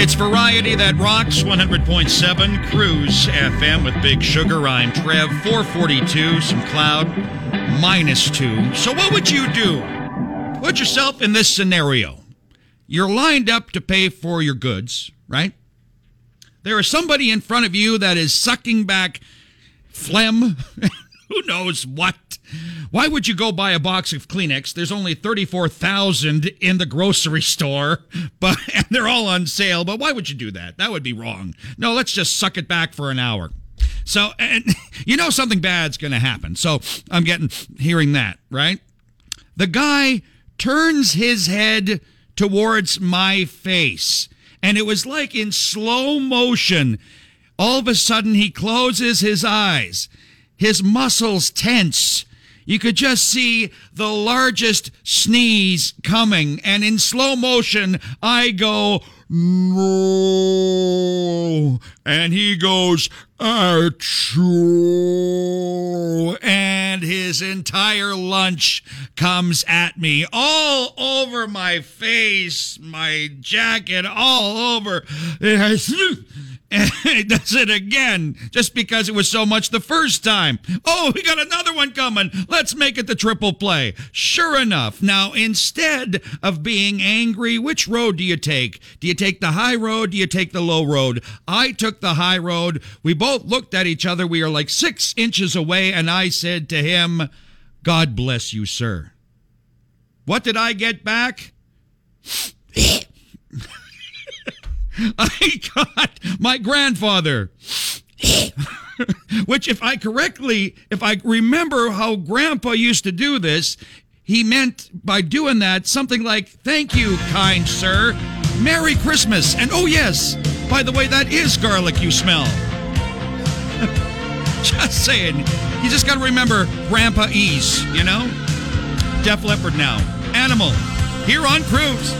It's variety that rocks 100.7 Cruise FM with Big Sugar. I'm Trev 442, some cloud, minus two. So, what would you do? Put yourself in this scenario. You're lined up to pay for your goods, right? There is somebody in front of you that is sucking back phlegm, who knows what. Why would you go buy a box of Kleenex? There's only 34,000 in the grocery store, but and they're all on sale. But why would you do that? That would be wrong. No, let's just suck it back for an hour. So, and you know something bad's going to happen. So, I'm getting hearing that, right? The guy turns his head towards my face, and it was like in slow motion. All of a sudden, he closes his eyes. His muscles tense. You could just see the largest sneeze coming, and in slow motion, I go, no. And he goes, achoo. And his entire lunch comes at me, all over my face, my jacket, all over. And he does it again just because it was so much the first time. Oh, we got another one coming. Let's make it the triple play. Sure enough. Now, instead of being angry, which road do you take? Do you take the high road? Do you take the low road? I took the high road. We both looked at each other. We are like six inches away, and I said to him, God bless you, sir. What did I get back? I got my grandfather. Which, if I correctly, if I remember how grandpa used to do this, he meant by doing that something like, Thank you, kind sir. Merry Christmas. And oh, yes, by the way, that is garlic you smell. just saying. You just got to remember Grandpa Ease, you know? Def Leppard now. Animal. Here on Cruise.